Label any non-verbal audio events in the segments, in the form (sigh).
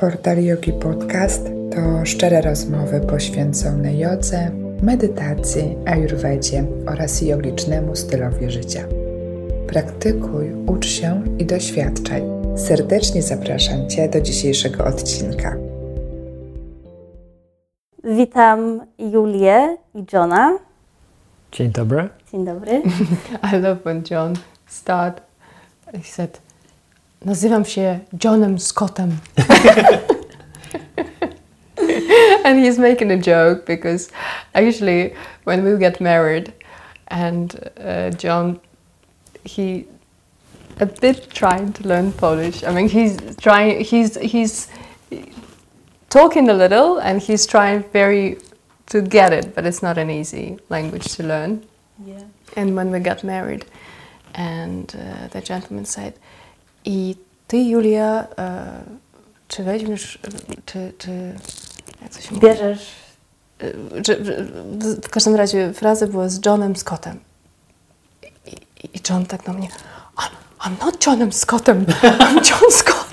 Portal Yogi Podcast to szczere rozmowy poświęcone jodze, medytacji, ayurvedzie oraz jogicznemu stylowi życia. Praktykuj, ucz się i doświadczaj. Serdecznie zapraszam Cię do dzisiejszego odcinka. Witam Julię i Johna. Dzień dobry. Dzień dobry. I love when John start. He said, nazywam się Johnem Scottem. (laughs) and he's making a joke because actually when we get married and uh, John he a bit trying to learn Polish. I mean he's trying he's he's talking a little and he's trying very to get it, but it's not an easy language to learn. Yeah. And when we got married, and uh, the gentleman said, I ty, Julia, uh, czy weźmiesz, czy, czy jak to się mówi? Bierzesz. Y, Czy, w- w każdym razie fraza była z Johnem Scottem. I, i John tak na mnie, I'm, I'm not Johnem Scottem, I'm John Scott.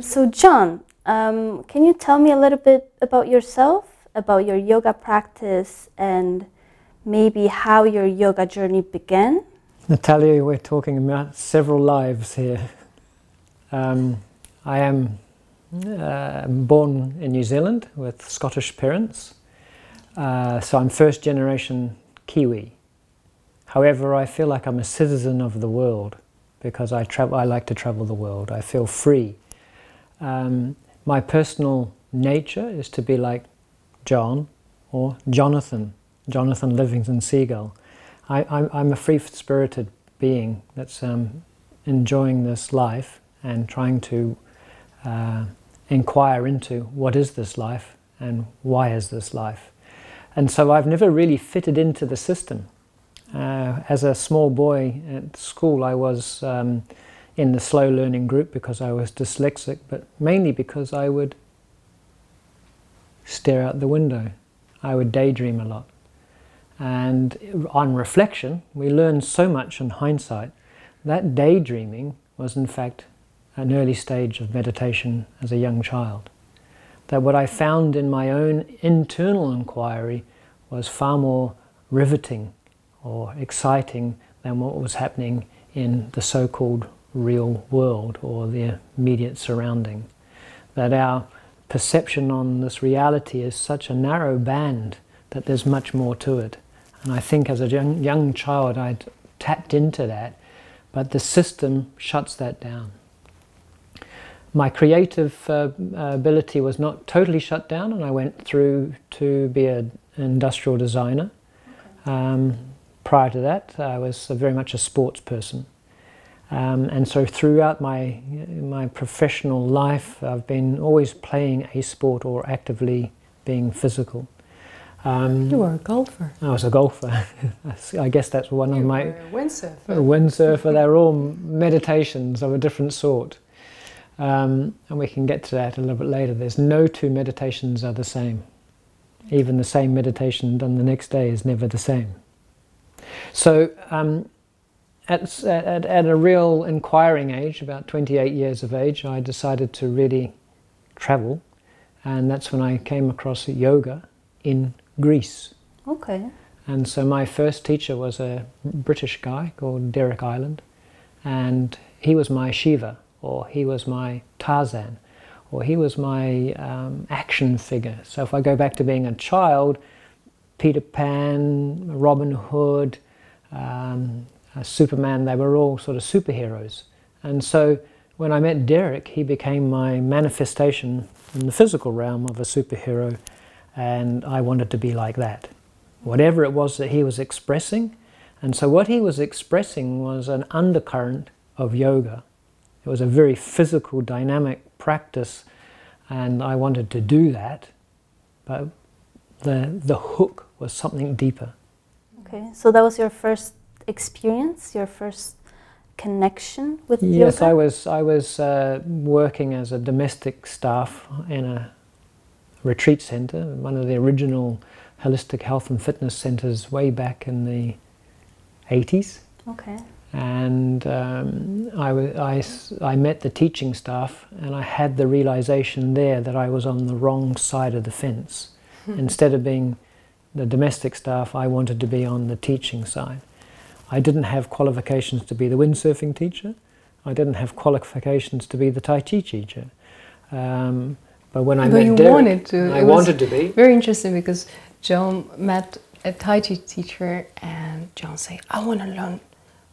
So, John, um, can you tell me a little bit about yourself, about your yoga practice, and maybe how your yoga journey began? Natalia, we're talking about several lives here. Um, I am uh, born in New Zealand with Scottish parents, uh, so I'm first generation Kiwi. However, I feel like I'm a citizen of the world because I, travel, I like to travel the world. I feel free. Um, my personal nature is to be like John or Jonathan, Jonathan Livingston Seagull. I, I'm, I'm a free spirited being that's um, enjoying this life and trying to uh, inquire into what is this life and why is this life. And so I've never really fitted into the system. Uh, as a small boy at school, I was um, in the slow learning group because I was dyslexic, but mainly because I would stare out the window. I would daydream a lot. And on reflection, we learn so much in hindsight. That daydreaming was, in fact, an early stage of meditation as a young child. That what I found in my own internal inquiry was far more riveting or exciting than what was happening in the so called real world or the immediate surrounding. That our perception on this reality is such a narrow band that there's much more to it. And I think as a young, young child I'd tapped into that, but the system shuts that down. My creative uh, ability was not totally shut down, and I went through to be an industrial designer. Um, prior to that, I was very much a sports person. Um, and so throughout my, my professional life, I've been always playing a sport or actively being physical. Um, You were a golfer. I was a golfer. (laughs) I guess that's one of You my were a windsurfer. a windsurfer. They're all meditations of a different sort. Um, and we can get to that a little bit later. There's no two meditations are the same. Even the same meditation done the next day is never the same. So, um, at, at, at a real inquiring age, about 28 years of age, I decided to really travel. And that's when I came across yoga in Greece. Okay. And so my first teacher was a British guy called Derek Ireland, and he was my Shiva, or he was my Tarzan, or he was my um, action figure. So if I go back to being a child, Peter Pan, Robin Hood, um, uh, Superman, they were all sort of superheroes. And so when I met Derek, he became my manifestation in the physical realm of a superhero, and I wanted to be like that whatever it was that he was expressing. And so, what he was expressing was an undercurrent of yoga. It was a very physical, dynamic practice, and I wanted to do that, but the, the hook was something deeper. Okay. So that was your first experience, your first connection with Yes, yoga? Yes, I was, I was uh, working as a domestic staff in a retreat center, one of the original holistic health and fitness centers way back in the 80s. Okay. And um, I, I I met the teaching staff, and I had the realization there that I was on the wrong side of the fence. (laughs) Instead of being the domestic staff, I wanted to be on the teaching side. I didn't have qualifications to be the windsurfing teacher. I didn't have qualifications to be the Tai Chi teacher. Um, but when I But met you Derek, wanted to. I wanted to be. Very interesting because John met a Tai Chi teacher and John said, I want to learn,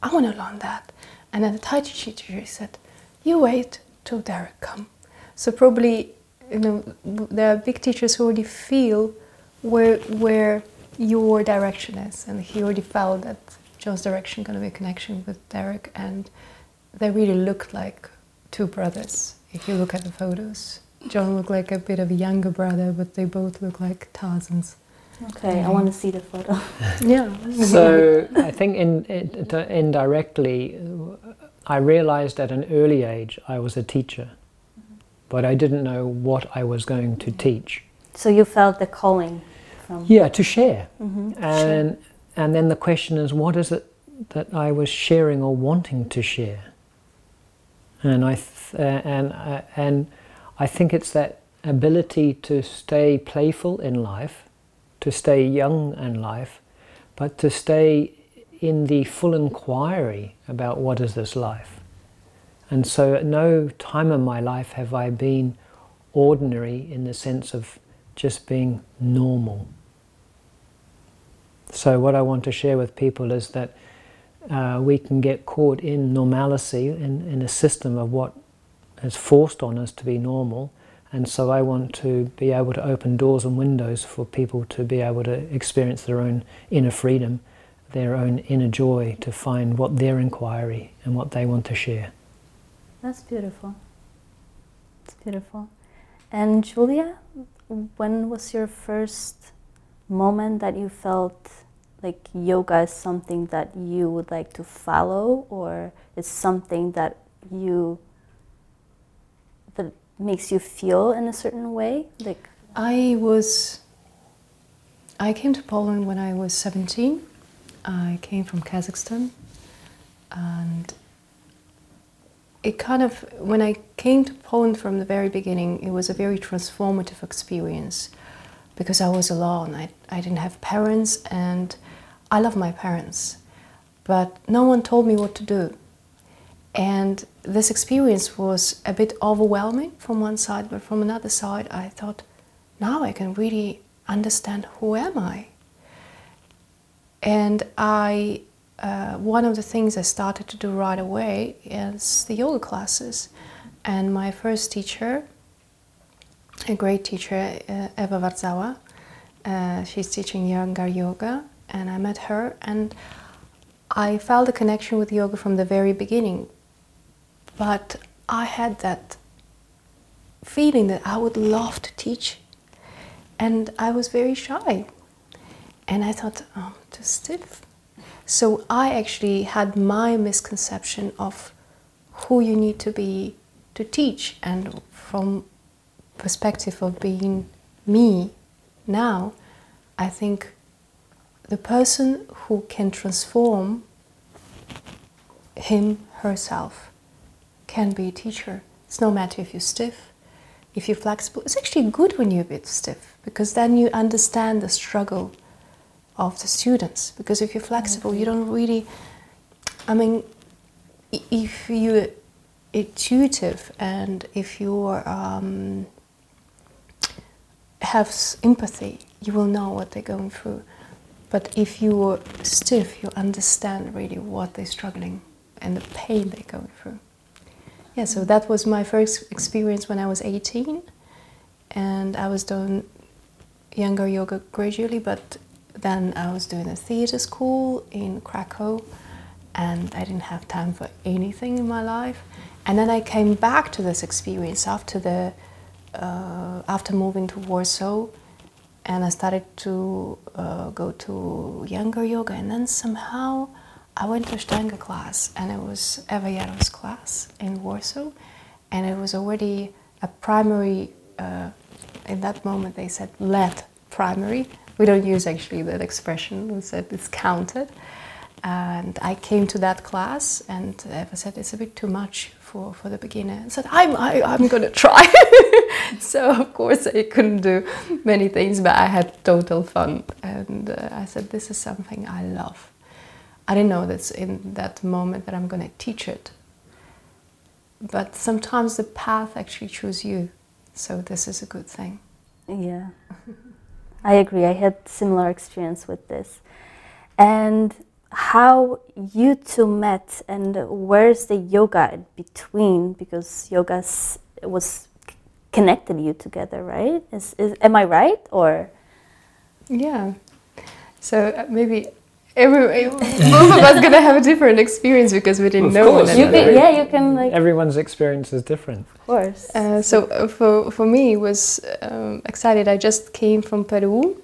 I want to learn that. And then the Tai Chi teacher said, you wait till Derek come. So probably, you know, there are big teachers who already feel where, where your direction is. And he already felt that John's direction going to be a connection with Derek. And they really looked like two brothers. If you look at the photos, John looked like a bit of a younger brother, but they both look like Tarzans. Okay, I want to see the photo. (laughs) Yeah. So I think in, in, to- indirectly, uh, I realized at an early age I was a teacher, but I didn't know what I was going to teach. So you felt the calling from. Yeah, to share. Mhm. And and then the question is, what is it that I was sharing or wanting to share? And I th- uh, and uh, and I think it's that ability to stay playful in life, to stay young in life, but to stay in the full inquiry about what is this life. And so, at no time in my life have I been ordinary in the sense of just being normal. So, what I want to share with people is that uh, we can get caught in normalcy, in, in a system of what is forced on us to be normal. And so, I want to be able to open doors and windows for people to be able to experience their own inner freedom, their own inner joy, to find what their inquiry and what they want to share. That's beautiful. It's beautiful. And Julia, when was your first moment that you felt like yoga is something that you would like to follow or it's something that you makes you feel in a certain way? Like I was. I came to Poland when I was 17. I came from Kazakhstan. And it kind of, when I came to Poland from the very beginning, it was a very transformative experience because I was alone. I, I didn't have parents, and I love my parents, but no one told me what to do. And this experience was a bit overwhelming from one side, but from another side, I thought, now I can really understand who am I. And I, uh, one of the things I started to do right away is the yoga classes. And my first teacher, a great teacher, uh, Eva Warzawa, uh, she's teaching Iyengar Yoga, and I met her, and I felt a connection with yoga from the very beginning. But I had that feeling that I would love to teach, and I was very shy. And I thought, oh, too stiff. So I actually had my misconception of who you need to be to teach, and from perspective of being me now, I think the person who can transform him, herself, can be a teacher. It's no matter if you're stiff, if you're flexible. It's actually good when you're a bit stiff because then you understand the struggle of the students. Because if you're flexible, you don't really. I mean, if you're intuitive and if you're um, have empathy, you will know what they're going through. But if you're stiff, you understand really what they're struggling and the pain they're going through. Yeah, so that was my first experience when I was 18, and I was doing Iyengar yoga gradually, but then I was doing a theater school in Krakow, and I didn't have time for anything in my life. And then I came back to this experience after the uh, after moving to Warsaw, and I started to uh, go to Iyengar yoga, and then somehow I went to a Ashtanga class, and it was Eva Yarov's class in Warsaw, and it was already a primary. Uh, in that moment, they said led primary. We don't use actually that expression. We said it's counted, And I came to that class, and Eva said it's a bit too much for, for the beginner. I said I'm I, I'm gonna try. (laughs) so of course I couldn't do many things, but I had total fun, and uh, I said this is something I love. I didn't know that's in that moment that I'm gonna teach it. But sometimes the path actually chooses you, so this is a good thing. Yeah, (laughs) I agree. I had similar experience with this, and how you two met and where's the yoga in between because yoga was connected you together right is, is am i right or yeah so uh, maybe every (laughs) both of us gonna have a different experience because we didn't of know course. one another. You can, yeah, you can like. Everyone's experience is different. Of course. Uh, so uh, for for me, it was um, excited. I just came from Peru,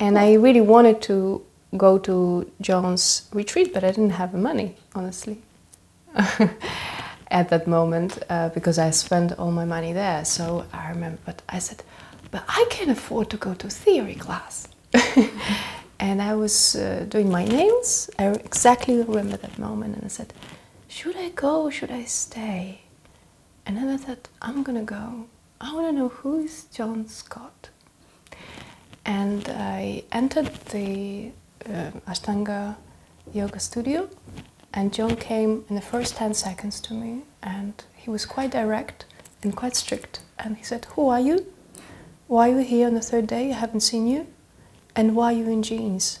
and I really wanted to go to John's retreat, but I didn't have the money, honestly, (laughs) at that moment uh, because I spent all my money there. So I remember, but I said, but I can afford to go to theory class. (laughs) and I was uh, doing my nails. I exactly remember that moment, and I said, should I go? Should I stay? And then I thought, I'm gonna go. I want to know who is John Scott. And I entered the uh, Ashtanga yoga studio, and John came in the first 10 seconds to me, and he was quite direct and quite strict. And he said, Who are you? Why are you here on the third day? I haven't seen you. And why are you in jeans?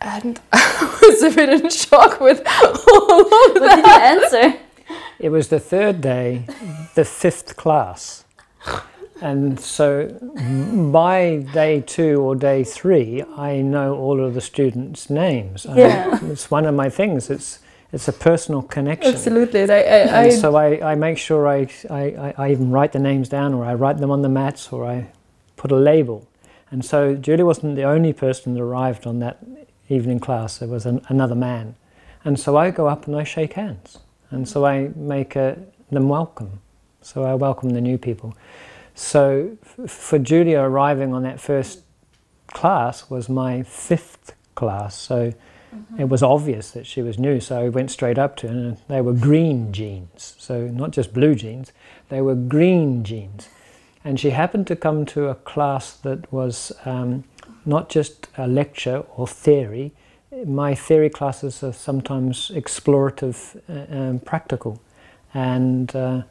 and (laughs) I was a bit in shock with all of what that. did you answer? It was the third day, the fifth class. And so by day two or day three, I know all of the students' names. Yeah. I, it's one of my things. It's it's a personal connection. Absolutely. I, I, I, so I, I make sure I, I, I even write the names down or I write them on the mats or I put a label. And so Julie wasn't the only person that arrived on that evening class. There was an, another man. And so I go up and I shake hands. And so I make a, them welcome. So I welcome the new people. So f- for Julia arriving on that first class was my fifth class. So mm-hmm. it was obvious that she was new. So I went straight up to her and they were green jeans. So not just blue jeans, they were green jeans. And she happened to come to a class that was um, not just a lecture or theory. My theory classes are sometimes explorative, uh, um, practical. And uh,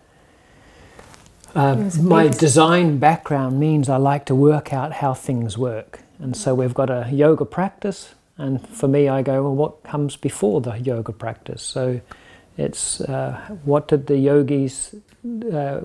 uh, It was a my design background means I like to work out how things work. And so we've got a yoga practice, and for me, I go, well, what comes before the yoga practice? So it's uh, what did the yogis, uh,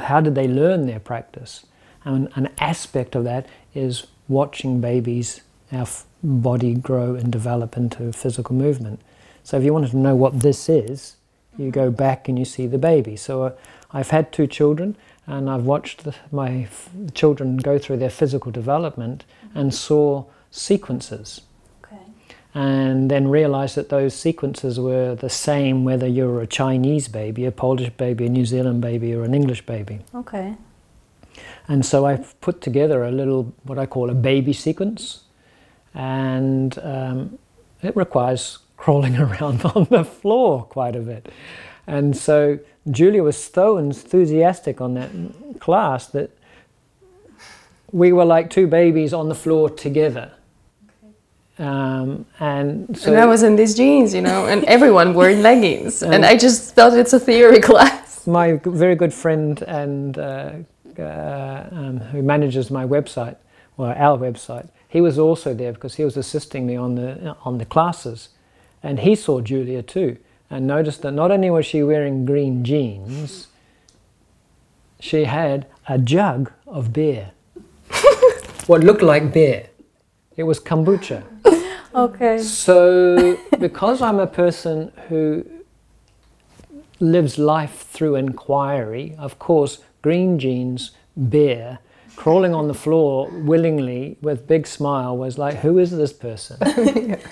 how did they learn their practice? And an aspect of that is watching babies, our body grow and develop into physical movement. So if you wanted to know what this is, you go back and you see the baby. So uh, I've had two children, and I've watched the, my f- children go through their physical development and saw sequences. And then realized that those sequences were the same whether you're a Chinese baby, a Polish baby, a New Zealand baby, or an English baby. Okay. And so I've put together a little, what I call a baby sequence, and um, it requires (laughs) crawling around on the floor quite a bit. And so Julia was so enthusiastic on that class that we were like two babies on the floor together. Um, and so and I was in these jeans, you know, and everyone wore (laughs) leggings. And- and I just thought it's a theory class. my very good friend and uh, uh, um, who manages my website, well, our website, he was also there because he was assisting me on the on the classes, and he saw Julia too, and noticed that not only was she wearing green jeans, she had a jug of beer, (laughs) what looked like beer. It was kombucha. Okay. So, (laughs) because I'm a person who lives life through inquiry, of course, green jeans, beer, crawling on the floor willingly with big smile was like, who is this person? (laughs) (laughs)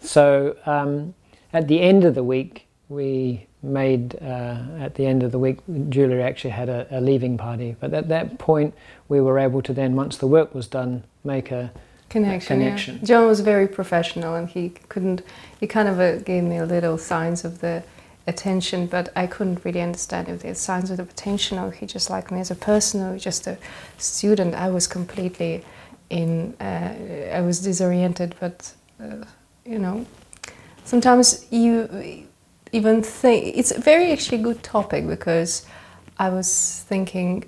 So, um, at the end of the week, we made, uh, at the end of the week, Julia actually had a, a leaving party. But at that point, we were able to then, once the work was done, make a connection. connection. Yeah. John was very professional, and he couldn't. He kind of uh, gave me a little signs of the attention, but I couldn't really understand if there's signs of the attention or he just liked me as a person or just a student. I was completely in. Uh, I was disoriented, but uh, you know, sometimes you even think it's a very actually good topic because I was thinking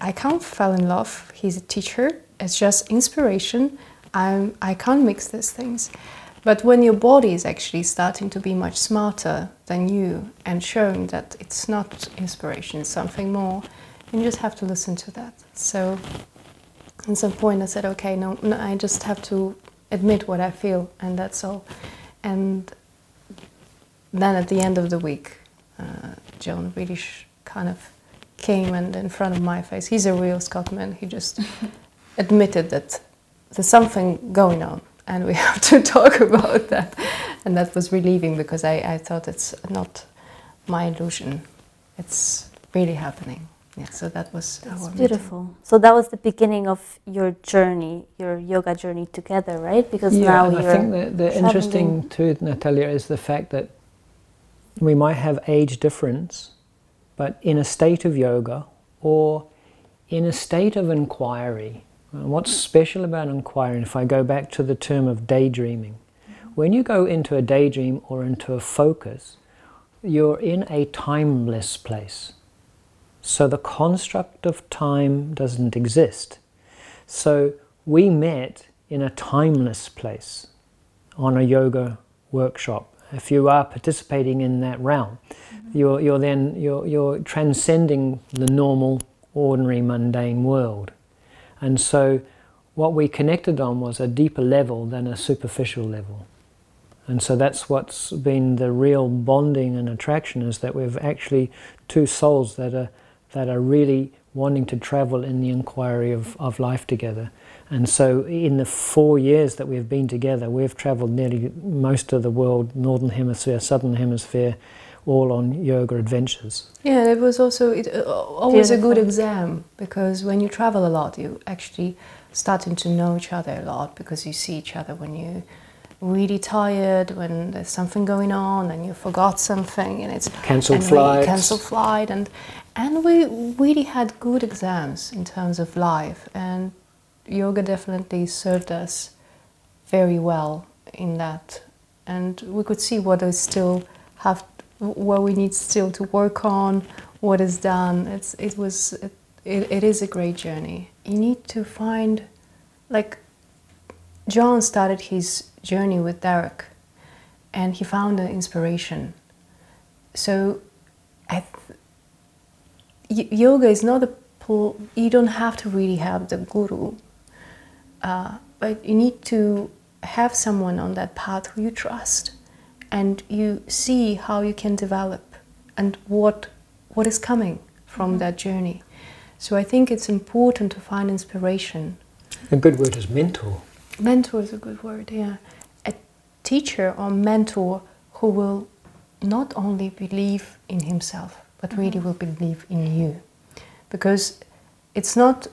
I can't fall in love. He's a teacher. It's just inspiration. I'm, I can't mix these things. But when your body is actually starting to be much smarter than you and showing that it's not inspiration, it's something more, you just have to listen to that. So at some point I said, okay, no, no I just have to admit what I feel, and that's all. And then at the end of the week, uh, John really kind of came and in front of my face, he's a real Scotsman. He just (laughs) admitted that there's something going on and we (laughs) have to talk about that. And that was relieving because I, I thought it's not my illusion, it's really happening. Yeah, so that was That's beautiful. So that was the beginning of your journey, your yoga journey together, right? Because yeah, now and you're I think the, the interesting to Natalia is the fact that we might have age difference, but in a state of yoga or in a state of inquiry. And what's special about inquiry, if I go back to the term of daydreaming, when you go into a daydream or into a focus, you're in a timeless place. So the construct of time doesn't exist. So we met in a timeless place on a yoga workshop. If you are participating in that realm, mm-hmm. you're, you're then you're, you're transcending the normal, ordinary, mundane world. And so what we connected on was a deeper level than a superficial level. And so that's what's been the real bonding and attraction is that we've actually two souls that are that are really wanting to travel in the inquiry of, of life together. And so, in the four years that we've been together, we've traveled nearly most of the world, northern hemisphere, southern hemisphere, all on yoga adventures. Yeah, it was also it, uh, always Beautiful. a good exam because when you travel a lot, you actually starting to know each other a lot because you see each other when you really tired when there's something going on and you forgot something and it's cancelled flight cancelled flight and and we really had good exams in terms of life and yoga definitely served us very well in that and we could see what is still have what we need still to work on what is done. It's it was it, it is a great journey. You need to find like john started his journey with derek and he found an inspiration. So I yoga is not a pull, you don't have to really have the guru, uh, but you need to have someone on that path who you trust and you see how you can develop and what, what is coming from mm-hmm. that journey. So I think it's important to find inspiration. A good word is mentor. Mentor is a good word, yeah. A teacher or mentor who will not only believe in himself, but really mm-hmm. will believe in you. Because it's not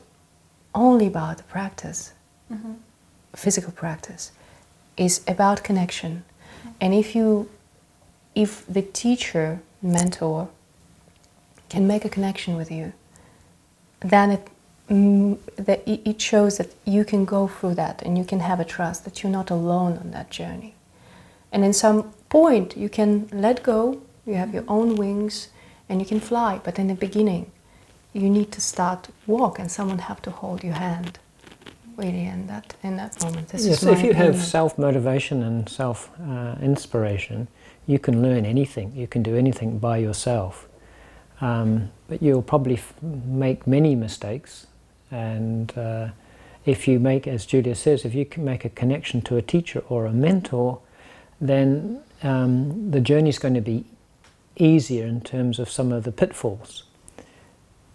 only about the practice, mm-hmm. physical practice, it's about connection. And if you, if the teacher, mentor, can make a connection with you, then it, mm, that it shows that you can go through that and you can have a trust that you're not alone on that journey. And in some point, you can let go, you have your own wings, and you can fly. But in the beginning, you need to start walk, and someone have to hold your hand. Really, in that in that moment. This yes, if you opinion. have self motivation and self uh, inspiration, you can learn anything. You can do anything by yourself. Um, but you'll probably f- make many mistakes, and uh, if you make, as Julia says, if you can make a connection to a teacher or a mentor, then um, the journey is going to be easier in terms of some of the pitfalls.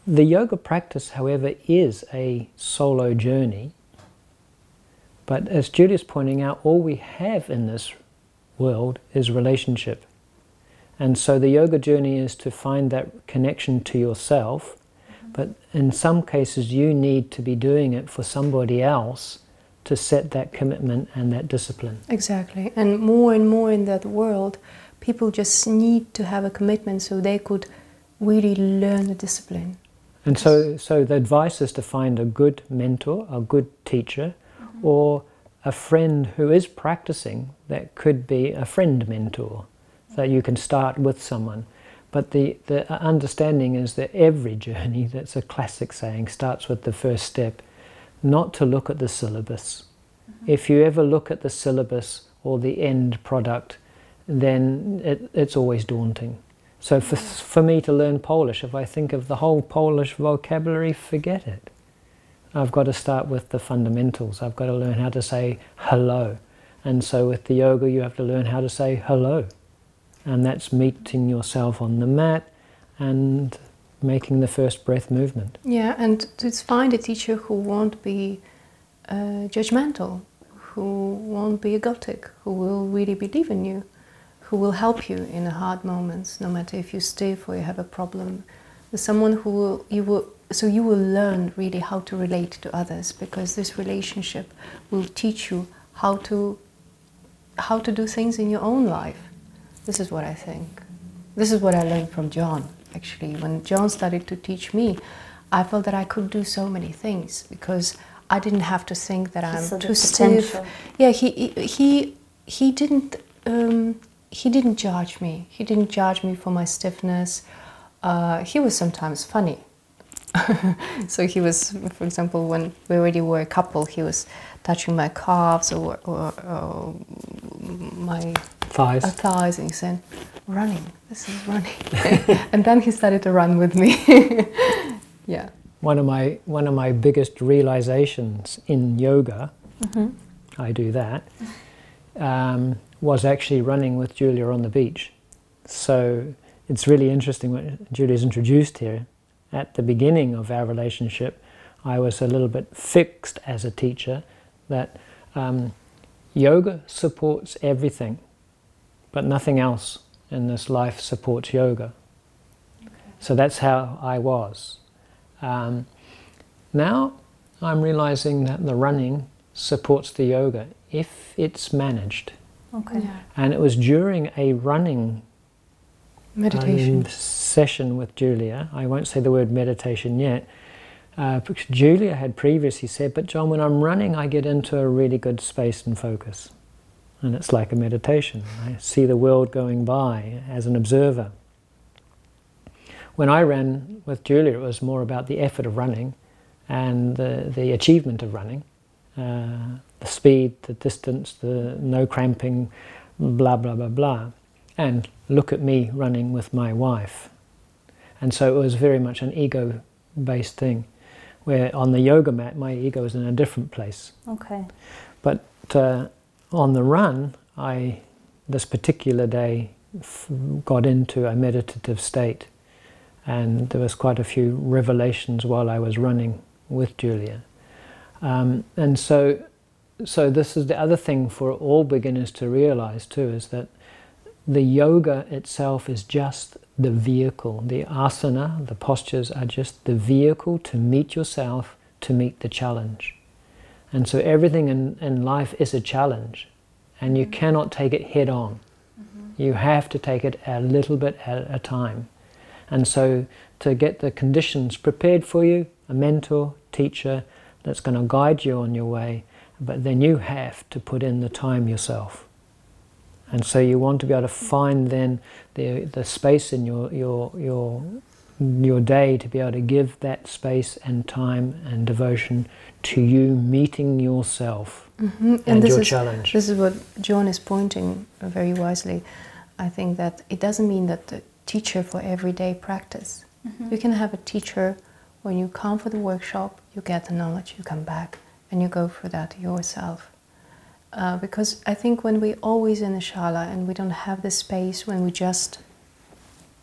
The yoga practice, however, is a solo journey. But as Julia's pointing out, all we have in this world is relationship. And so the yoga journey is to find that connection to yourself. But in some cases, you need to be doing it for somebody else to set that commitment and that discipline. Exactly. And more and more in that world, people just need to have a commitment so they could really learn the discipline. And so, so the advice is to find a good mentor, a good teacher. Or a friend who is practicing that could be a friend mentor, that you can start with someone. But the, the understanding is that every journey, (laughs) that's a classic saying, starts with the first step, not to look at the syllabus. Mm-hmm. If you ever look at the syllabus or the end product, then it, it's always daunting. So for, for me to learn Polish, if I think of the whole Polish vocabulary, forget it. I've got to start with the fundamentals. I've got to learn how to say hello. And so with the yoga, you have to learn how to say hello. And that's meeting yourself on the mat and making the first breath movement. Yeah, and to find a teacher who won't be uh, judgmental, who won't be egotic, who will really believe in you, who will help you in the hard moments, no matter if you stiff or you have a problem. Someone who you will, so you will learn really how to relate to others because this relationship will teach you how to, how to do things in your own life this is what I think. This is what I learned from John, actually. When John started to teach me, I felt that I could do so many things because I didn't have to think that I'm too stiff. Yeah, he he he didn't um, he didn't judge me. He didn't judge me for my stiffness. Uh, he was sometimes funny. (laughs) so he was, for example, when we already were a couple, he was touching my calves or, or, or my thighs. Uh, thighs, and he said, "Running, this is running," (laughs) and then he started to run with me. (laughs) yeah. One of my one of my biggest realizations in yoga, mm-hmm. I do that, um, was actually running with Julia on the beach. So it's really interesting what Julia's introduced here. At the beginning of our relationship, I was a little bit fixed as a teacher that um, yoga supports everything but nothing else in this life supports yoga. Okay. So that's how I was. Um, now I'm realizing that the running supports the yoga if it's managed. Okay. Yeah. And it was during a running meditation session with Julia. I won't say the word meditation yet. Uh, Julia had previously said, but John, when I'm running, I get into a really good space and focus and it's like a meditation. I see the world going by as an observer. When I ran with Julia, it was more about the effort of running and the, the achievement of running, uh, the speed, the distance, the no cramping, blah, blah, blah, blah. And look at me running with my wife. And so it was very much an ego based thing, where on the yoga mat, my ego is in a different place. Okay. But uh, on the run, I, this particular day, got into a meditative state, and there was quite a few revelations while I was running with Julia. Um, and so, so this is the other thing for all beginners to realize too is that the yoga itself is just the vehicle. The asana, the postures are just the vehicle to meet yourself, to meet the challenge. And so everything in, in life is a challenge, and you mm-hmm. cannot take it head on. Mm-hmm. You have to take it a little bit at a time. And so to get the conditions prepared for you, a mentor, teacher that's going to guide you on your way, but then you have to put in the time yourself. And so you want to be able to find then the, the space in your, your, your, your day to be able to give that space and time and devotion to you meeting yourself mm-hmm. and, and your is, challenge. This is what John is pointing very wisely. I think that it doesn't mean that the teacher for everyday practice. Mm-hmm. You can have a teacher when you come for the workshop, you get the knowledge, you come back, and you go for that yourself. Uh, because I think when we're always in the shala and we don't have the space when we just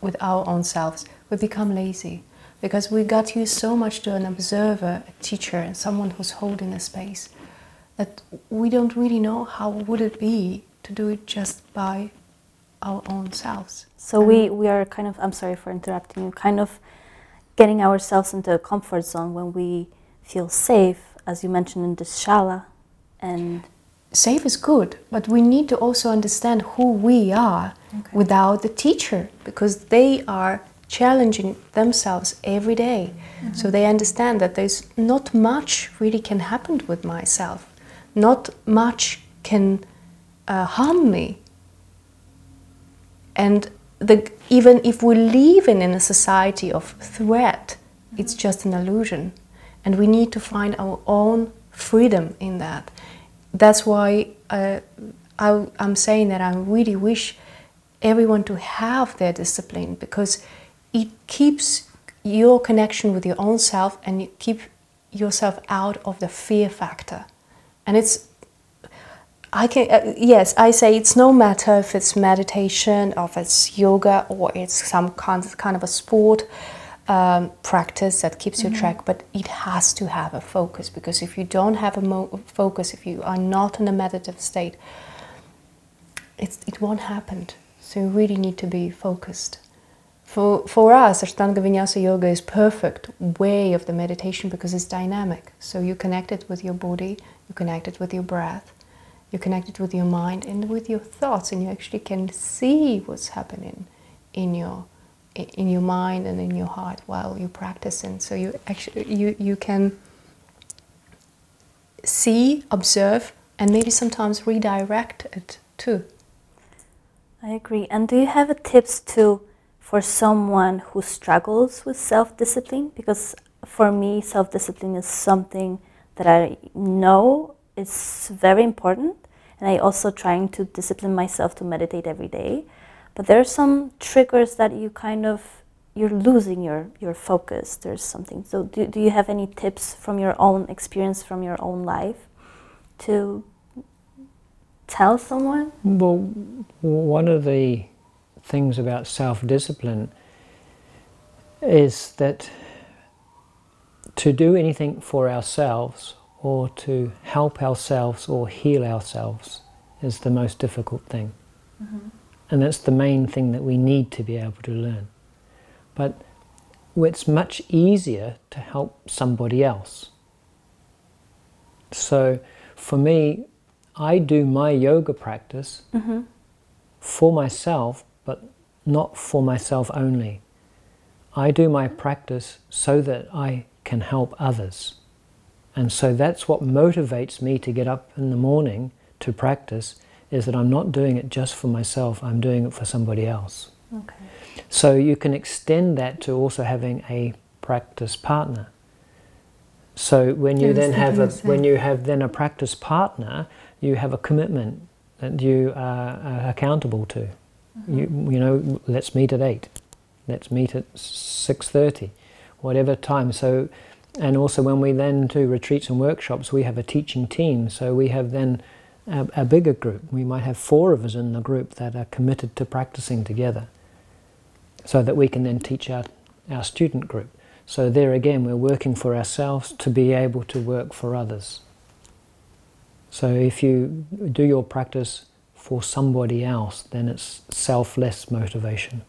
with our own selves, we become lazy because we got used so much to an observer, a teacher, and someone who's holding a space that we don't really know how would it be to do it just by our own selves. So we, we are kind of, I'm sorry for interrupting you, kind of getting ourselves into a comfort zone when we feel safe, as you mentioned in this shala, and safe is good, but we need to also understand who we are Okay. without the teacher because they are challenging themselves every day. So they understand that there's not much really can happen with myself, not much can uh, harm me. And the, even if we live in, in a society of threat, it's just an illusion. And we need to find our own freedom in that. That's why uh, I, I'm saying that I really wish everyone to have their discipline because it keeps your connection with your own self and you keep yourself out of the fear factor. And it's I can uh, yes, I say it's no matter if it's meditation, or if it's yoga, or it's some kind kind of a sport um, practice that keeps you track. But it has to have a focus because if you don't have a mo- focus, if you are not in a meditative state, it's, it won't happen. So you really need to be focused. For, for us, Ashtanga Vinyasa Yoga is perfect way of the meditation because it's dynamic. So you connect it with your body, you connect it with your breath, you connect it with your mind and with your thoughts, and you actually can see what's happening in your in your mind and in your heart while you're practicing. So you actually you, you can see, observe, and maybe sometimes redirect it too. I agree. And do you have tips to for someone who struggles with self-discipline? Because for me, self-discipline is something that I know is very important, and I also trying to discipline myself to meditate every day. But there are some triggers that you kind of you're losing your your focus. There's something. So do do you have any tips from your own experience from your own life to tell someone? Well, one of the things about self discipline is that to do anything for ourselves or to help ourselves or heal ourselves is the most difficult thing. Mm-hmm. And that's the main thing that we need to be able to learn. But it's much easier to help somebody else. So for me, I do my yoga practice mm-hmm. for myself, but not for myself only. I do my practice so that I can help others. And so that's what motivates me to get up in the morning to practice is that I'm not doing it just for myself, I'm doing it for somebody else. Okay. So you can extend that to also having a practice partner. So when you was then have a when you have then a practice partner, you have a commitment that you are, accountable to. You you know, let's meet at eight, let's meet at six thirty, whatever time. So, and also when we then do retreats and workshops, we have a teaching team. So we have then a, a bigger group. We might have four of us in the group that are committed to practicing together so that we can then teach our, our student group. So there again, we're working for ourselves to be able to work for others. So if you do your practice for somebody else, then it's selfless motivation.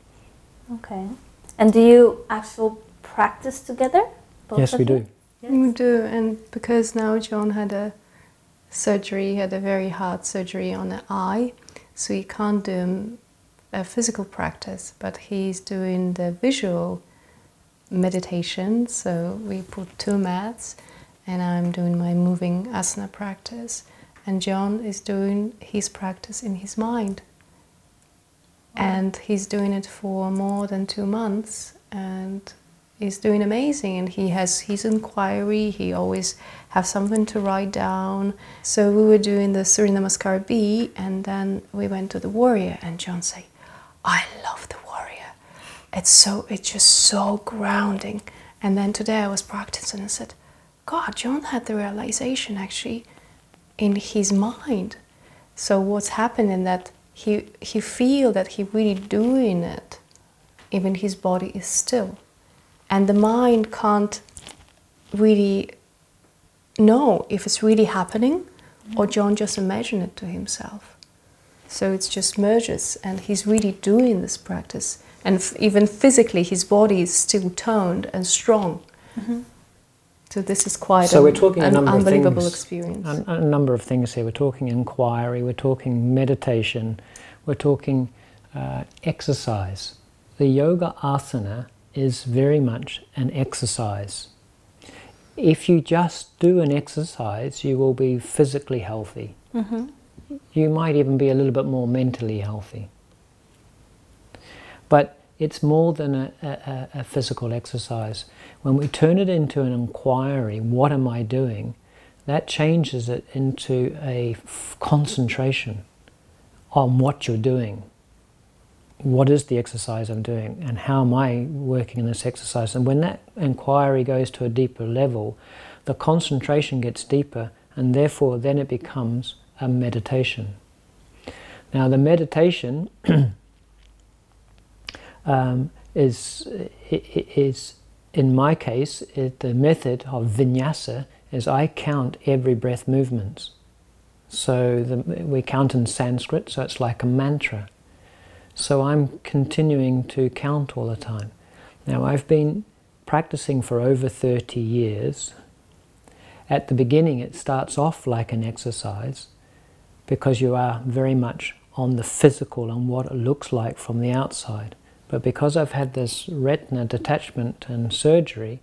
Okay. And do you actually practice together? yes, we you? do. We do, and because now John had a surgery, he had a very hard surgery on the eye, so he can't do a physical practice, but he's doing the visual meditation. So we put two mats, and I'm doing my moving asana practice, and John is doing his practice in his mind. And he's doing it for more than two months, and he's doing amazing and he has his inquiry. He always has something to write down. So we were doing the namaskar b and then we went to the warrior and john said i love the warrior. It's so it's just so grounding. And then today i was practicing and said god john had the realization actually in his mind. So what's happening that he he feel that he really doing it even his body is still and the mind can't really know if it's really happening or John just imagine it to himself. So it's just merges, and he's really doing this practice, and f- even physically, his body is still toned and strong. So this is quite So an, we're talking a an number of unbelievable things. experience. a, a number of things here. We're talking inquiry, we're talking meditation, we're talking uh, exercise. The yoga asana is very much an exercise. If you just do an exercise, you will be physically healthy. Mhm. You might even be a little bit more mentally healthy. But it's more than a, a, a physical exercise. When we turn it into an inquiry, what am I doing? That changes it into a f- concentration on what you're doing. What is the exercise I'm doing, and how am I working in this exercise? And when that inquiry goes to a deeper level, the concentration gets deeper, and therefore then it becomes a meditation. Now, the meditation (clears throat) um, is, is, in my case, it, the method of vinyasa is I count every breath movements. So the, we count in Sanskrit, so it's like a mantra. So I'm continuing to count all the time. Now, I've been practicing for over 30 years. At the beginning, it starts off like an exercise because you are very much on the physical and what it looks like from the outside. But because I've had this retina detachment and surgery,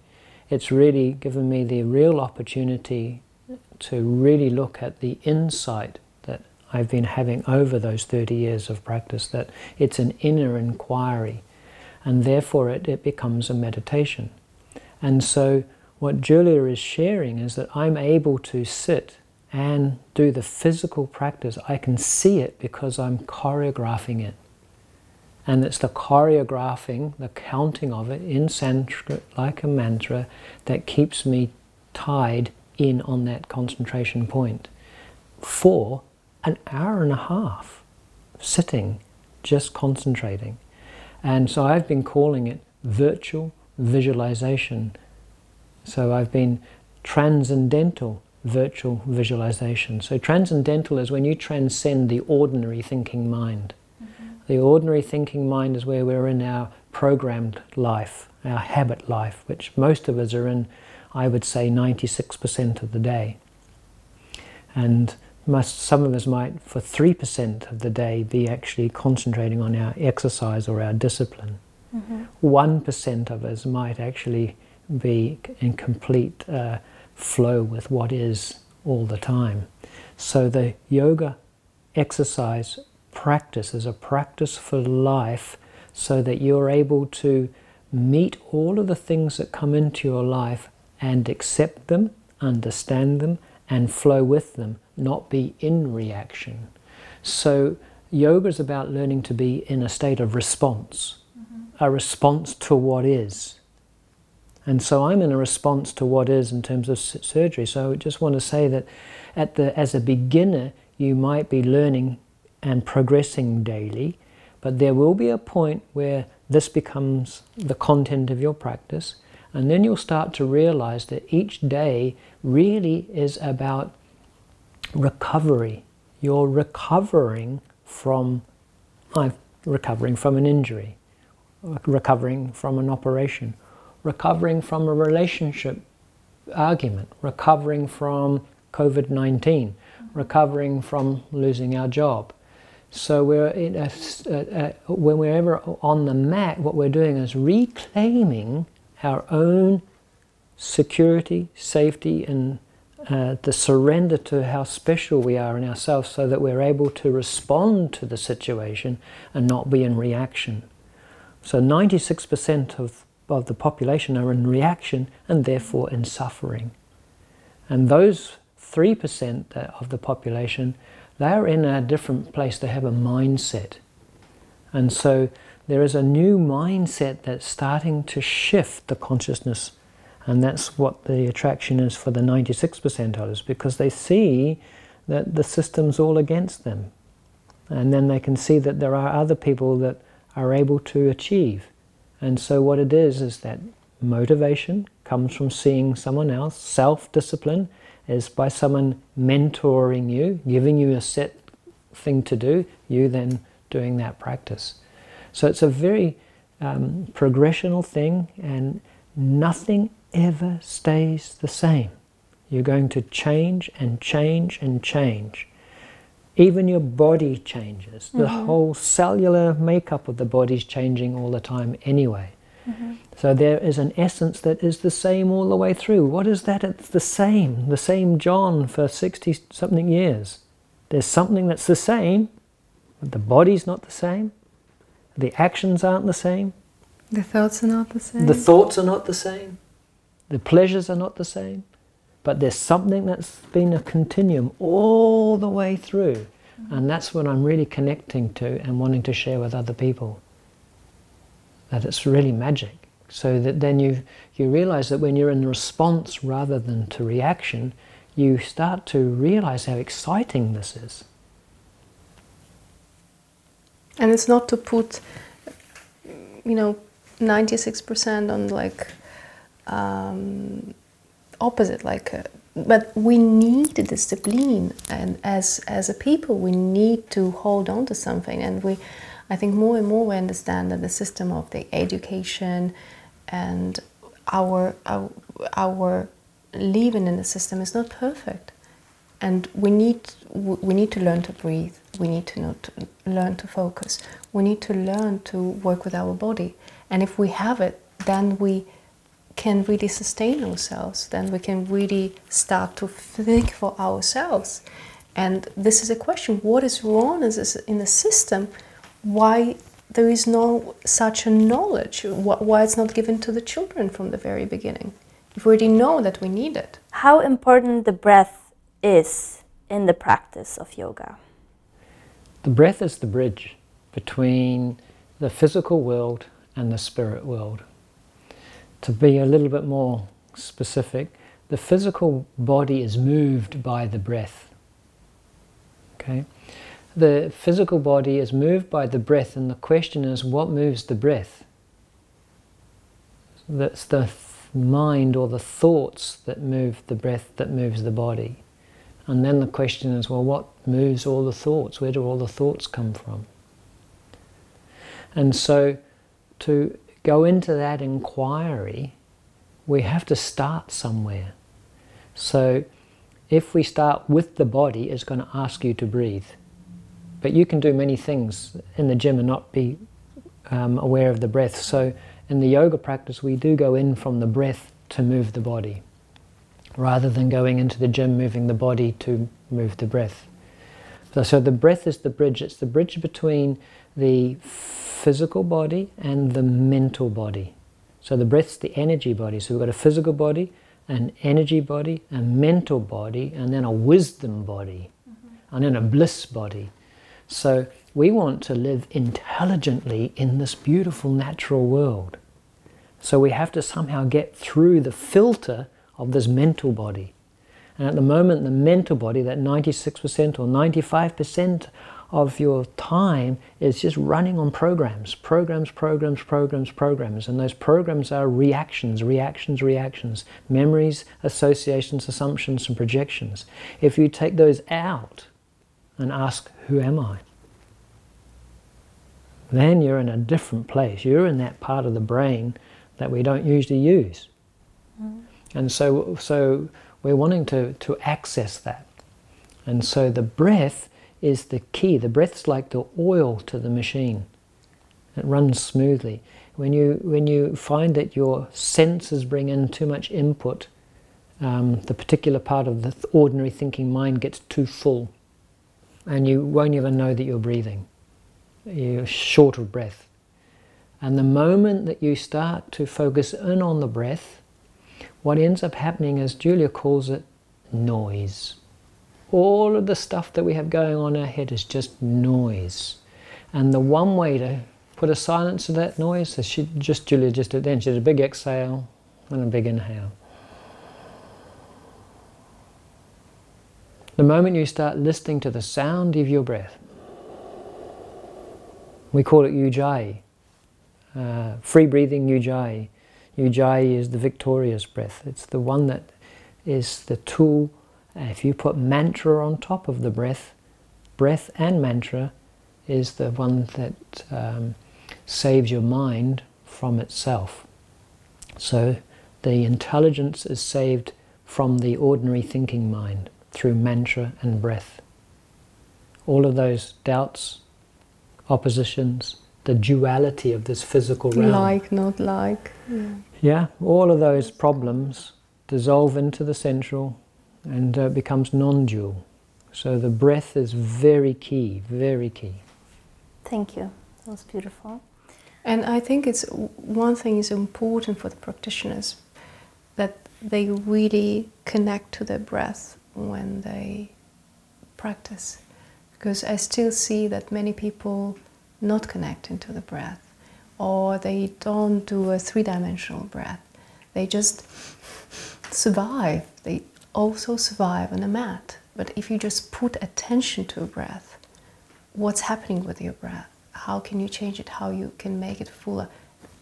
it's really given me the real opportunity to really look at the that I've been having over those 30 years of practice, that it's an inner inquiry, and therefore it, it becomes a meditation. And so, what Julia is sharing is that I'm able to sit and do the physical practice. I can see it because I'm choreographing it. And it's the choreographing, the counting of it in Sanskrit like a mantra that keeps me tied in on that concentration point for an hour and a half sitting, just concentrating. And so I've been calling it virtual visualization. So I've been transcendental virtual visualization. So transcendental is when you transcend the ordinary thinking mind. Mm-hmm. The ordinary thinking mind is where we're in our programmed life, our habit life, which most of us are in, I would say, 96% of the day. And must, some of us might, for 3% of the day, be actually concentrating on our exercise or our discipline. One of us might actually be in complete uh, flow with what is all the time. So the yoga exercise practice is a practice for life so that you're able to meet all of the things that come into your life and accept them, understand them, and flow with them, not be in reaction. So, yoga is about learning to be in a state of response, mm-hmm. a response to what is. And so I'm in a response to what is in terms of surgery. So I just want to say that at the, as a beginner, you might be learning and progressing daily, but there will be a point where this becomes the content of your practice, and then you'll start to realize that each day really is about recovery. You're recovering from, I'm recovering from an injury, recovering from an operation, recovering from a relationship argument, recovering from COVID 19, recovering from losing our job. So we're a, a, a, when we're ever on the mat, what we're doing is reclaiming our own security, safety, and uh, the surrender to how special we are in ourselves, so that we're able to respond to the situation and not be in reaction. So 96% of, of the population are in reaction and therefore in suffering. And those 3% of the population, they're in a different place. They have a mindset. And so there is a new mindset that's starting to shift the consciousness. And that's what the attraction is for the 96% others, because they see that the system's all against them. And then they can see that there are other people that are able to achieve. And so what it is is that motivation comes from seeing someone else, self discipline is by someone mentoring you, giving you a set thing to do, you then doing that practice. So it's a very um, progressional thing, and nothing ever stays the same. You're going to change and change and change. Even your body changes. Mm-hmm. The whole cellular makeup of the body is changing all the time anyway. Mm-hmm. So there is an essence that is the same all the way through. What is that? It's the same, the same John for 60 something years. There's something that's the same, but the body's not the same. The actions aren't the same. The thoughts are not the same. The thoughts are not the same. The pleasures are not the same. But there's something that's been a continuum all the way through. And that's what I'm really connecting to and wanting to share with other people. That it's really magic. So that then you, you realize that when you're in response rather than to reaction, you start to realize how exciting this is. And it's not to put, you know, 96% on like um, opposite, like, uh, but we need discipline, and as as a people, we need to hold on to something, and we, I think more and more we understand that the system of the education and our our, our living in the system is not perfect. And we need we need to learn to breathe. We need to, to learn to focus. We need to learn to work with our body. And if we have it then we can really sustain ourselves then we can really start to think for ourselves. And this is a question what is wrong in the system? Why there is no such a knowledge? Why it's not given to the children from the very beginning? If we already know that we need it. How important the breath is in the practice of yoga? The breath is the bridge between the physical world and the spirit world. To be a little bit more specific, the physical body is moved by the breath. Okay? The physical body is moved by the breath, and the question is what moves the breath? That's the mind or the thoughts that move the breath that moves the body. And then the question is well, what moves all the thoughts? Where do all the thoughts come from? And so to go into that inquiry, we have to start somewhere. So if we start with the body, it's going to ask you to breathe. But you can do many things in the gym and not be um, aware of the breath. So in the yoga practice, we do go in from the breath to move the body rather than going into the gym moving the body to move the breath. So, so the breath is the bridge, it's the bridge between the physical body and the mental body. So the breath's the energy body. So we've got a physical body, an energy body, a mental body, and then a wisdom body, mm-hmm. and then a bliss body. So we want to live intelligently in this beautiful natural world. So we have to somehow get through the filter of this mental body. And at the moment, the mental body, that 96% or 95% of your time is just running on programs, programs, programs, programs, programs. And those programs are reactions, reactions, reactions, memories, associations, assumptions, and projections. If you take those out and ask, Who am I? Then you're in a different place. You're in that part of the brain that we don't usually use. Mm. And so, so we're wanting to, to access that. And so the breath is the key. The breath's like the oil to the machine. It runs smoothly. When you, when you find that your senses bring in too much input, um, the particular part of the ordinary thinking mind gets too full, and you won't even know that you're breathing. You're short of breath. And the moment that you start to focus in on the breath, what ends up happening is Julia calls it noise. All of the stuff that we have going on in our head is just noise. And the one way to put a silence to that noise is she just Julia just did then. She did a big exhale and a big inhale. The moment you start listening to the sound of your breath, we call it ujjayi, uh, free breathing ujjayi. Ujjayi is the victorious breath. It's the one that is the tool. If you put mantra on top of the breath, breath and mantra is the one that um, saves your mind from itself. So the intelligence is saved from the ordinary thinking mind through mantra and breath. All of those doubts, oppositions, the duality of this physical realm. Like, not like. Yeah, yeah all of those problems dissolve into the central and uh, becomes non dual. So the breath is very key, very key. Thank you. That was beautiful. And I think it's one thing is important for the practitioners that they really connect to their breath when they practice. Because I still see that many people not connecting to the breath or they don't do a three dimensional breath. They just survive. They also survive on a mat. But if you just put attention to a breath, what's happening with your breath? How can you change it? How you can make it fuller?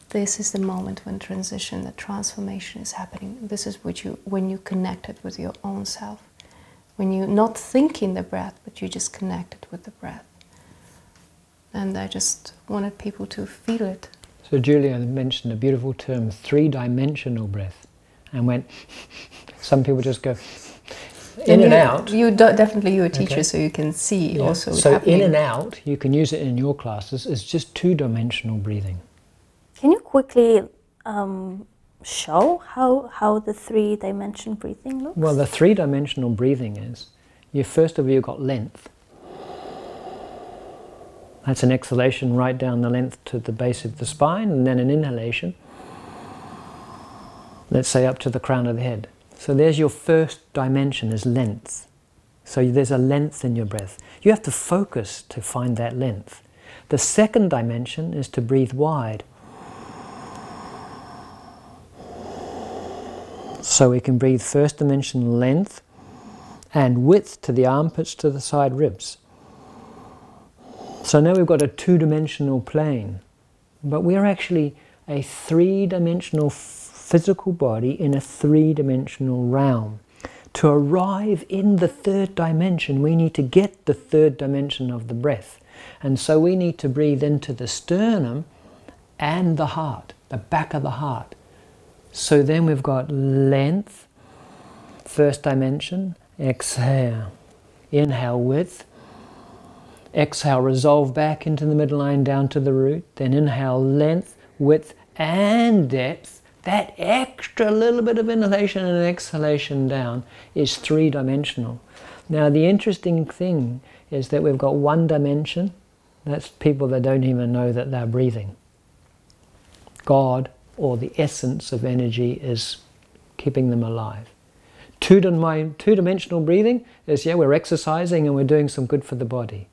This is the moment when transition, the transformation is happening. This is what you when you connected with your own self. When you're not thinking the breath, but you just connected with the breath. And I just wanted people to feel it. So Julia mentioned a beautiful term, three-dimensional breath, and when (laughs) some people just go in and, you, out. You do, definitely you're a teacher, okay. so you can see yeah. also. So in and out, you can use it in your classes. It's just two-dimensional breathing. Can you quickly um, show how how the three-dimension breathing looks? Well, the three-dimensional breathing is you first of all you've got length. That's an exhalation right down the length to the base of the spine, and then an inhalation. Let's say up to the crown of the head. So there's your first dimension is length. So there's a length in your breath. You have to focus to find that length. The second dimension is to breathe wide. So we can breathe first dimension length and width to the armpits to the side ribs. So now we've got a two dimensional plane, but we're actually a three dimensional physical body in a three dimensional realm. To arrive in the third dimension, we need to get the third dimension of the breath. And so we need to breathe into the sternum and the heart, the back of the heart. So then we've got length, first dimension, exhale. Inhale width, exhale, resolve back into the midline down to the root. Then inhale, length, width, and depth that extra little bit of inhalation and exhalation down is three dimensional. Now, the interesting thing is that we've got one dimension, that's people that don't even know that they're breathing. God, or the essence of energy, is keeping them alive. Two, dimensional breathing is, yeah, we're exercising and we're doing some good for the body.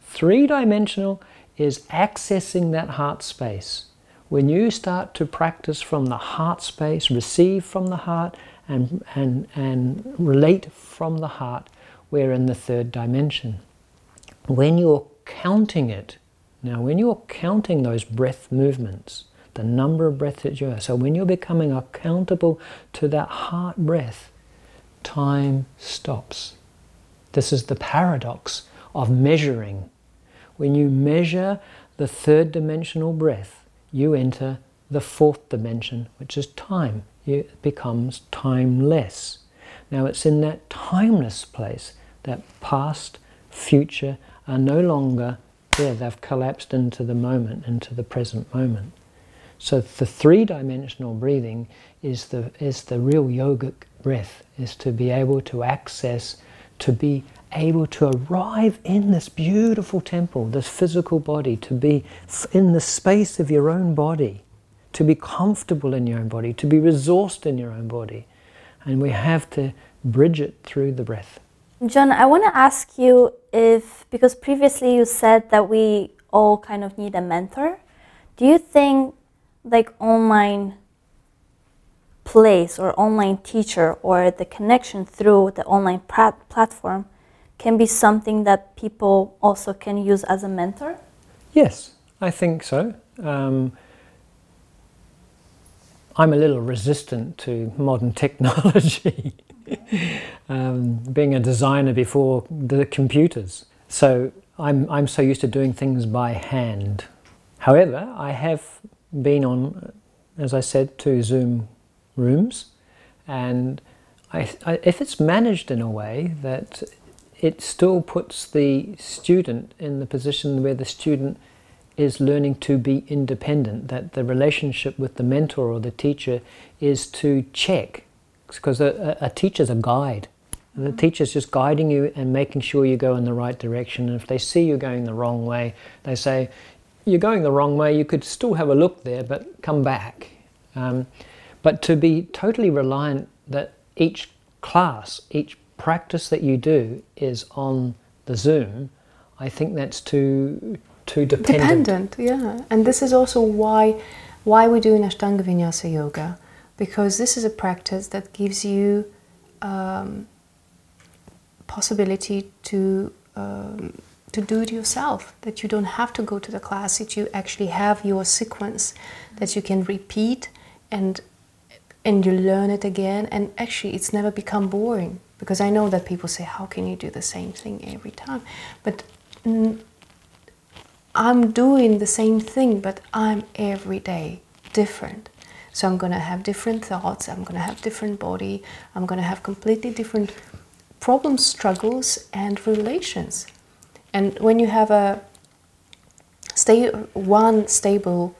Three dimensional is accessing that heart space when you start to practice from the heart space, receive from the heart, and, and, and relate from the heart, we're in the third dimension. When you're counting it, now when you're counting those breath movements, the number of breaths that you are, so when you're becoming accountable to that heart breath, time stops. This is the paradox of measuring. When you measure the third dimensional breath, you enter the fourth dimension, which is time. It becomes timeless. Now it's in that timeless place that past, future are no longer there. They've collapsed into the moment, into the present moment. So the three-dimensional breathing is the is the real yogic breath, is to be able to access, to be able to arrive in this beautiful temple, this physical body, to be in the space of your own body, to be comfortable in your own body, to be resourced in your own body. And we have to bridge it through the breath. John, I want to ask you if, because previously you said that we all kind of need a mentor, do you think like online place or online teacher or the connection through the online platform can be something that people also can use as a mentor? Yes, I think so. Um, I'm a little resistant to modern (laughs) technology, um, being a designer before the computers. So I'm, I'm so used to doing things by hand. However, I have been on, as I said, two Zoom rooms, and I, I, if it's managed in a way that it still puts the student in the position where the student is learning to be independent, that the relationship with the mentor or the teacher is to check, because a, a teacher's a guide. And the teacher's just guiding you and making sure you go in the right direction. And if they see you going the wrong way, they say, You're going the wrong way, you could still have a look there, but come back. Um, but to be totally reliant that each class, each practice that you do is on the Zoom, I think that's too too dependent. Dependent, yeah. And this is also why why we do Ashtanga Vinyasa Yoga, because this is a practice that gives you um, possibility to um, to do it yourself. That you don't have to go to the class. That you actually have your sequence that you can repeat and and you learn it again. And actually, it's never become boring because I know that people say, "How can you do the same thing every time?" But I'm doing the same thing, but I'm every day different. So I'm going to have different thoughts, I'm going to have different body, I'm going to have completely different problems, struggles, and relations. And when you have a stay one stable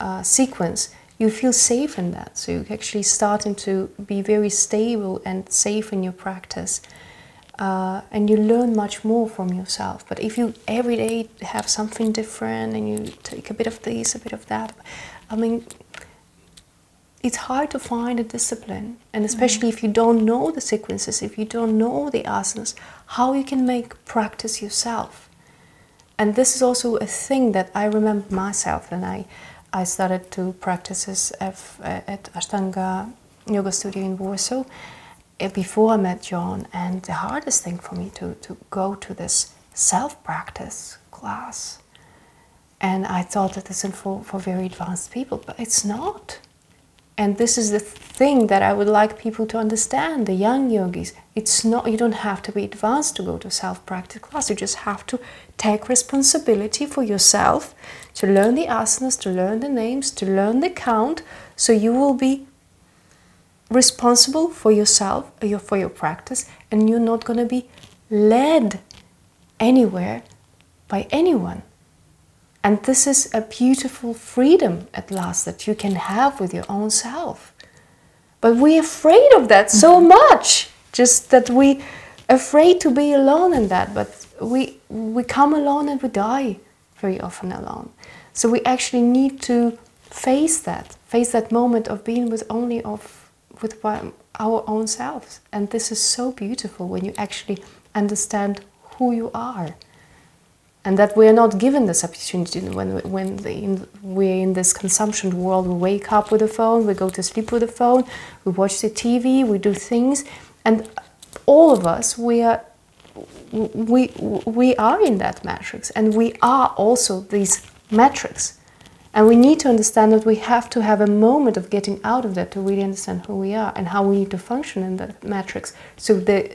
uh, sequence, you feel safe in that. So you're actually starting to be very stable and safe in your practice uh, and you learn much more from yourself. But if you every day have something different and you take a bit of this, a bit of that, I mean, it's hard to find a discipline. And especially mm-hmm. if you don't know the sequences, if you don't know the asanas, how you can make practice yourself. And this is also a thing that I remember myself when I, I started to practice at Ashtanga Yoga Studio in Warsaw eh, before I met John, and the hardest thing for me to, to go to this self practice class. And I thought that this is for, for very advanced people, but it's not. And this is the thing that I would like people to understand, the young yogis. It's not, you don't have to be advanced to go to self practice class. You just have to take responsibility for yourself, to learn the asanas, to learn the names, to learn the count, so you will be responsible for yourself, for your practice, and you're not going to be led anywhere by anyone. And this is a beautiful freedom at last that you can have with your own self. But we're afraid of that so mm-hmm. much, just that we afraid to be alone in that. But we we come alone and we die very often alone. So we actually need to face that, face that moment of being with only of with our own selves. And this is so beautiful when you actually understand who you are. And that we are not given this opportunity when, we, when the, in, we're in this consumption world. We wake up with a phone, we go to sleep with a phone, we watch the TV, we do things. And all of us, we are, we, we are in that matrix. And we are also these metrics and we need to understand that we have to have a moment of getting out of that to really understand who we are and how we need to function in that matrix. So the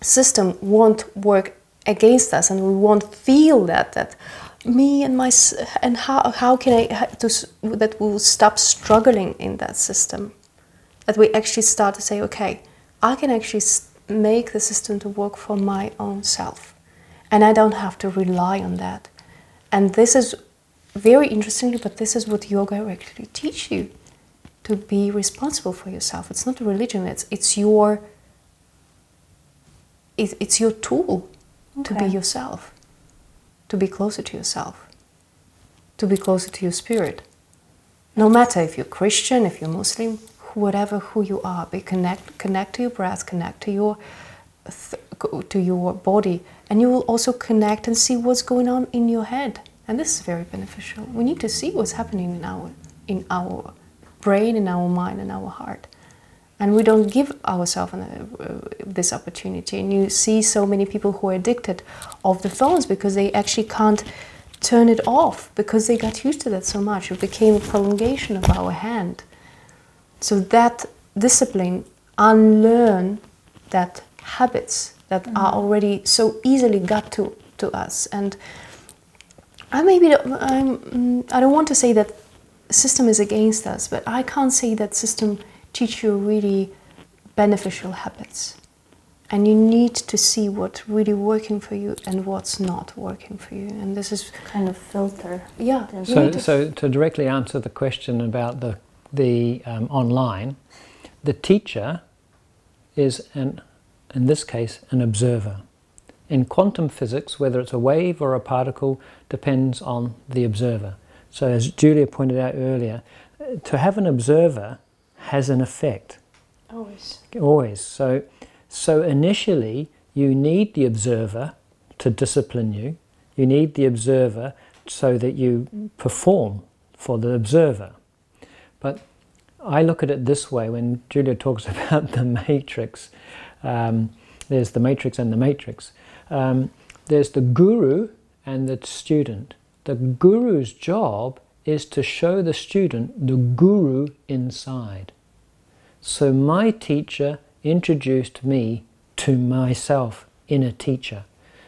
system won't work against us and we won't feel that that me and my and how, how can I to, that we will stop struggling in that system that we actually start to say okay I can actually make the system to work for my own self and I don't have to rely on that and this is very interestingly, but this is what yoga actually teach you to be responsible for yourself. It's not a religion. It's it's your it, it's your tool okay. to be yourself, to be closer to yourself, to be closer to your spirit. No matter if you're Christian, if you're Muslim, whatever who you are, be connect connect to your breath, connect to your to your body, and you will also connect and see what's going on in your head and this is very beneficial. We need to see what's happening in our in our brain, in our mind, in our heart. And we don't give ourselves uh, this opportunity. And you see so many people who are addicted of the phones because they actually can't turn it off because they got used to that so much. It became a prolongation of our hand. So that discipline, unlearn that habits that mm-hmm. are already so easily got to, to us. And I maybe I'm, mm, I don't want to say that system is against us, but I can't say that system teach you really beneficial habits. And you need to see what's really working for you and what's not working for you. And this is Kind of filter. yeah. So, to- so to directly answer the question about the the um, online, the teacher is an, in this case, an observer. In quantum physics, whether it's a wave or a particle depends on the observer. So, as Julia pointed out earlier, to have an observer has an effect always. always. So, so initially, you need the observer to discipline you. You need the observer so that you perform for the observer. But I look at it this way when Julia talks (laughs) about the matrix. Um, there's the matrix and the matrix. Um, there's the guru and the student. The guru's job is to show the student the guru inside. So my teacher introduced me to myself inner teacher.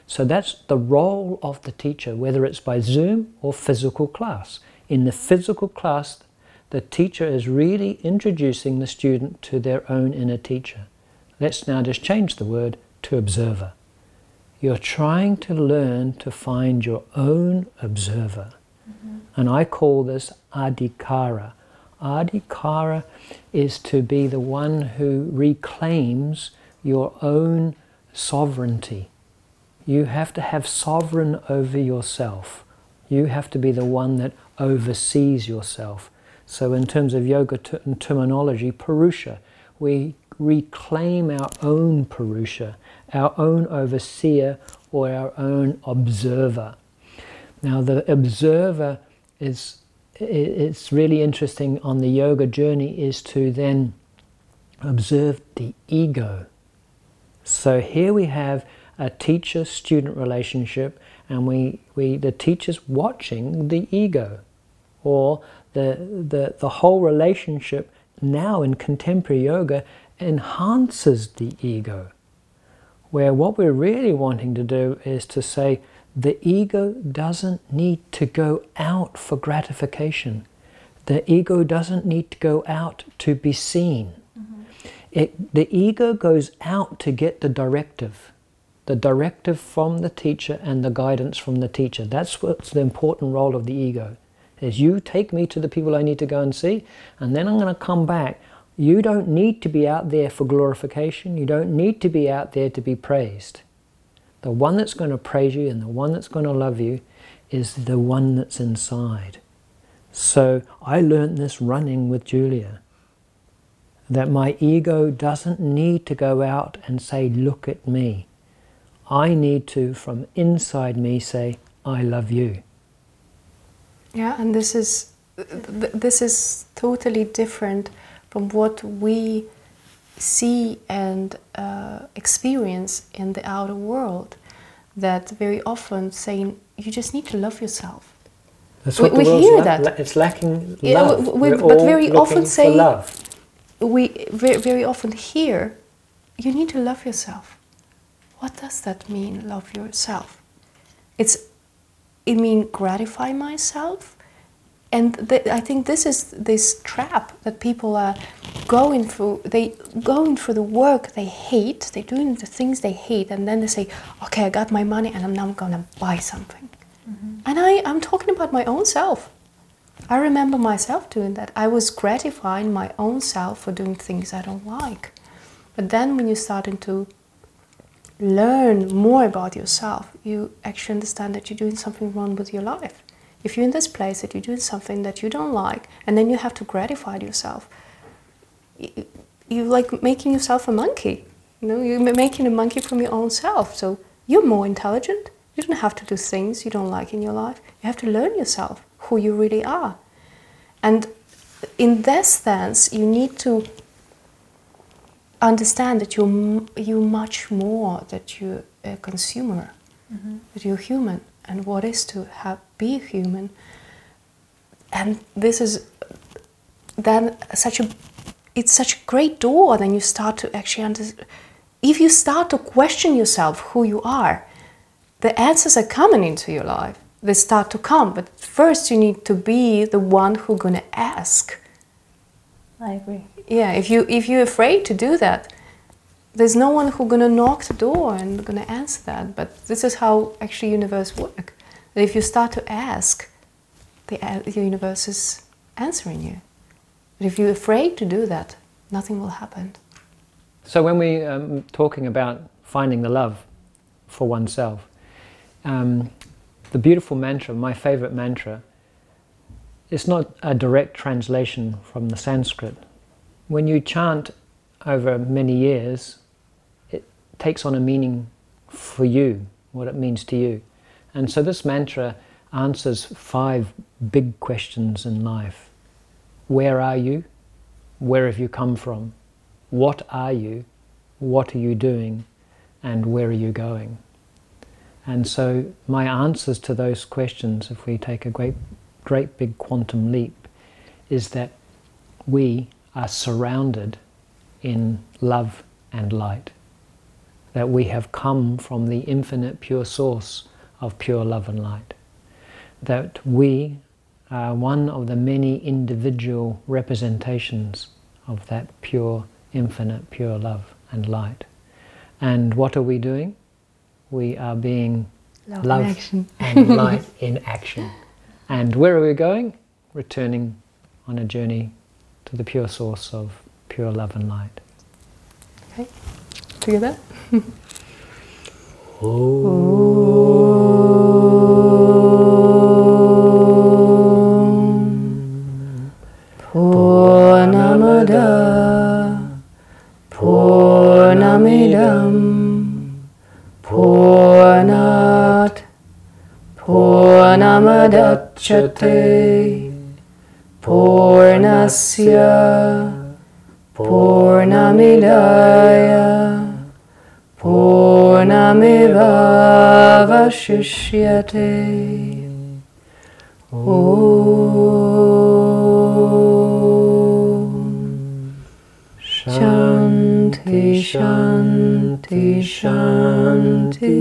So that's the role of the teacher, whether it's by Zoom or physical class. In the physical class, the teacher is really introducing the student to their own inner teacher. Let's now just change the word to observer. You're trying to learn to find your own observer. Mm-hmm. And I call this adhikara. Adhikara is to be the one who reclaims your own sovereignty. You have to have sovereign over yourself. You have to be the one that oversees yourself. So, in terms of yoga t- terminology, Purusha, we reclaim our own Purusha, our own overseer or our own observer. Now, the observer is, it's really interesting on the yoga journey is to then observe the ego. So here we have a teacher-student relationship, and we, we the teacher's watching the ego, or the, the the whole relationship now in contemporary yoga enhances the ego. Where what we're really wanting to do is to say the ego doesn't need to go out for gratification. The ego doesn't need to go out to be seen. Mm-hmm. It, the ego goes out to get the directive, the directive from the teacher and the guidance from the teacher. That's what's the important role of the ego. Is you take me to the people I need to go and see, and then I'm going to come back. You don't need to be out there for glorification. You don't need to be out there to be praised. The one that's going to praise you and the one that's going to love you is the one that's inside. So I learned this running with Julia that my ego doesn't need to go out and say, Look at me. I need to, from inside me, say, I love you. Yeah, and this is this is totally different from what we see and uh, experience in the outer world. That very often saying you just need to love yourself. That's We- we hear la- that. it's lacking Yeah, love. we- we- We're but very often say- love. We very, very often hear you need to love yourself. What does that mean? Love yourself. It's it mean gratify myself, and th- I think this is this trap that people are going through. They going through the work they hate. They're doing the things they hate, and then they say, "Okay, I got my money, and I'm now gonna buy something." Mm-hmm. And I, I'm talking about my own self. I remember myself doing that. I was gratifying my own self for doing things I don't like. But then when you're starting to learn more about yourself, you actually understand that you're doing something wrong with your life. If you're in this place that you're doing something that you don't like, and then you have to gratify yourself, you're like making yourself a monkey. You know, you're making a monkey from your own self. So you're more intelligent. You don't have to do things you don't like in your life. You have to learn yourself who you really are. And in that sense, you need to understand that you're, you're much more that you're a consumer, mm-hmm. that you're human, and what is to have, be human. And this is then such a it's such a great door then you start to actually understand if you start to question yourself who you are the answers are coming into your life they start to come. But first, you need to be the one who's going to ask. I agree. Yeah, if you if you're afraid to do that, there's no one who's to knock the door and to answer that. But this is how actually universe work. That if you start to ask, the, the universe is answering you. But if you're afraid to do that, nothing will happen. So when we um, talking about finding the love for oneself, um, the beautiful mantra, my favorite mantra, it's not a direct translation from the Sanskrit. When you chant over many years, takes on a meaning for you, what it means to you. And so this mantra answers five big questions in life. Where are you? Where have you come from? What are you? What are you doing? And where are you going? And so my answers to those questions, if we take a great, great big quantum leap, is that we are surrounded in love and light. That we have come from the infinite pure source of pure love and light. That we are one of the many individual representations of that pure, infinite, pure love and light. And what are we doing? we are being Love, love and light in action. And where are we going? Returning on a journey to the pure source of pure love and light. Okay, together. Purnamada Purnamidam Purnat Purnamadachyate Purnasya Purnamidaya Purnamivavashishyate Om Shanti Shanti Shanti.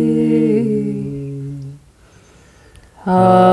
Hare